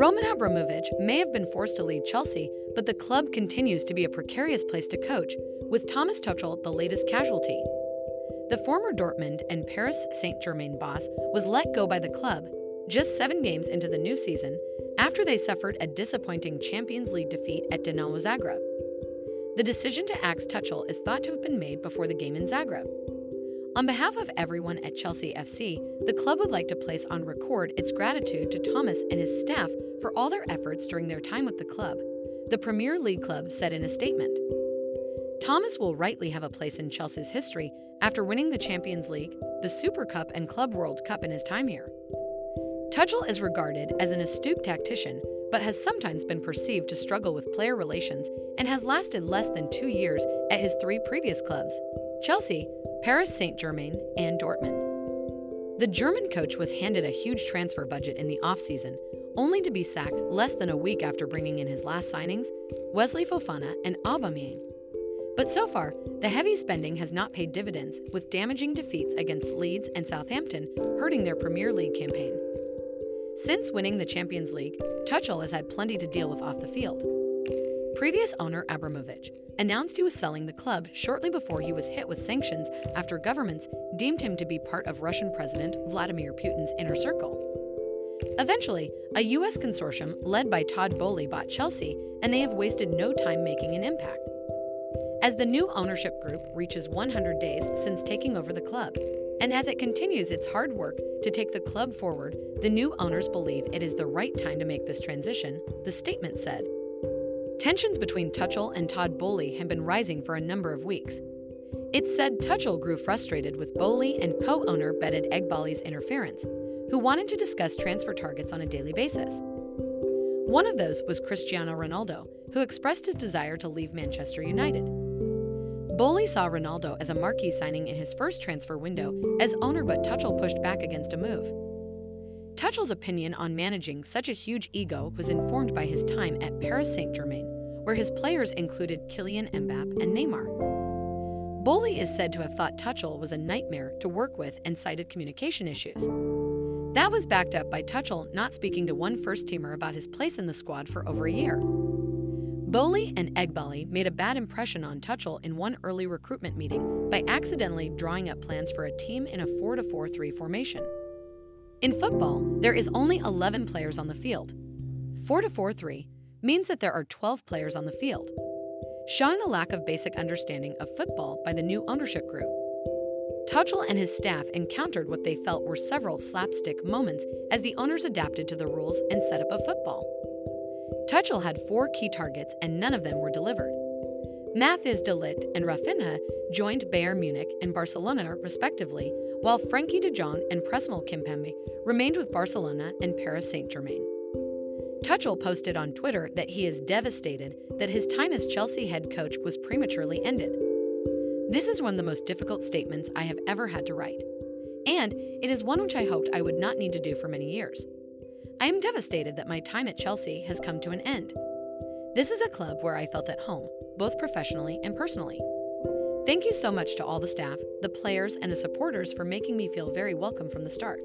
Roman Abramovich may have been forced to leave Chelsea, but the club continues to be a precarious place to coach, with Thomas Tuchel the latest casualty. The former Dortmund and Paris Saint Germain boss was let go by the club just seven games into the new season after they suffered a disappointing Champions League defeat at Dinamo Zagreb. The decision to axe Tuchel is thought to have been made before the game in Zagreb. On behalf of everyone at Chelsea FC, the club would like to place on record its gratitude to Thomas and his staff for all their efforts during their time with the club, the Premier League club said in a statement. Thomas will rightly have a place in Chelsea's history after winning the Champions League, the Super Cup, and Club World Cup in his time here. Tuchel is regarded as an astute tactician, but has sometimes been perceived to struggle with player relations and has lasted less than two years at his three previous clubs Chelsea, Paris Saint Germain, and Dortmund. The German coach was handed a huge transfer budget in the offseason, only to be sacked less than a week after bringing in his last signings, Wesley Fofana and Aubameyang. But so far, the heavy spending has not paid dividends, with damaging defeats against Leeds and Southampton hurting their Premier League campaign. Since winning the Champions League, Tuchel has had plenty to deal with off the field. Previous owner Abramovich announced he was selling the club shortly before he was hit with sanctions after governments deemed him to be part of Russian President Vladimir Putin's inner circle. Eventually, a U.S. consortium led by Todd Boehly bought Chelsea, and they have wasted no time making an impact. As the new ownership group reaches 100 days since taking over the club, and as it continues its hard work to take the club forward, the new owners believe it is the right time to make this transition, the statement said. Tensions between Tuchel and Todd Boehly have been rising for a number of weeks. It's said Tuchel grew frustrated with Boehly and co owner Behdad Eghbali's interference, who wanted to discuss transfer targets on a daily basis. One of those was Cristiano Ronaldo, who expressed his desire to leave Manchester United. Boehly saw Ronaldo as a marquee signing in his first transfer window as owner, but Tuchel pushed back against a move. Tuchel's opinion on managing such a huge ego was informed by his time at Paris Saint Germain, where his players included Kylian Mbappe and Neymar. Boehly is said to have thought Tuchel was a nightmare to work with and cited communication issues. That was backed up by Tuchel not speaking to one first teamer about his place in the squad for over a year. Boehly and Eghbali made a bad impression on Tuchel in one early recruitment meeting by accidentally drawing up plans for a team in a 4 4 3 formation. In football, there is only 11 players on the field. 4 to 4 3 means that there are 12 players on the field, showing a lack of basic understanding of football by the new ownership group. Tuchel and his staff encountered what they felt were several slapstick moments as the owners adapted to the rules and setup of football. Tuchel had four key targets and none of them were delivered. Matthijs de Ligt and Raphinha joined Bayern Munich and Barcelona respectively, while Frenkie de Jong and Presnel Kimpembe remained with Barcelona and Paris Saint-Germain. Tuchel posted on Twitter that he is devastated that his time as Chelsea head coach was prematurely ended. This is one of the most difficult statements I have ever had to write, and it is one which I hoped I would not need to do for many years. I am devastated that my time at Chelsea has come to an end. This is a club where I felt at home, both professionally and personally. Thank you so much to all the staff, the players, and the supporters for making me feel very welcome from the start.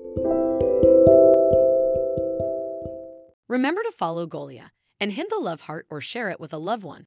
Remember to follow Golia and hit the love heart or share it with a loved one.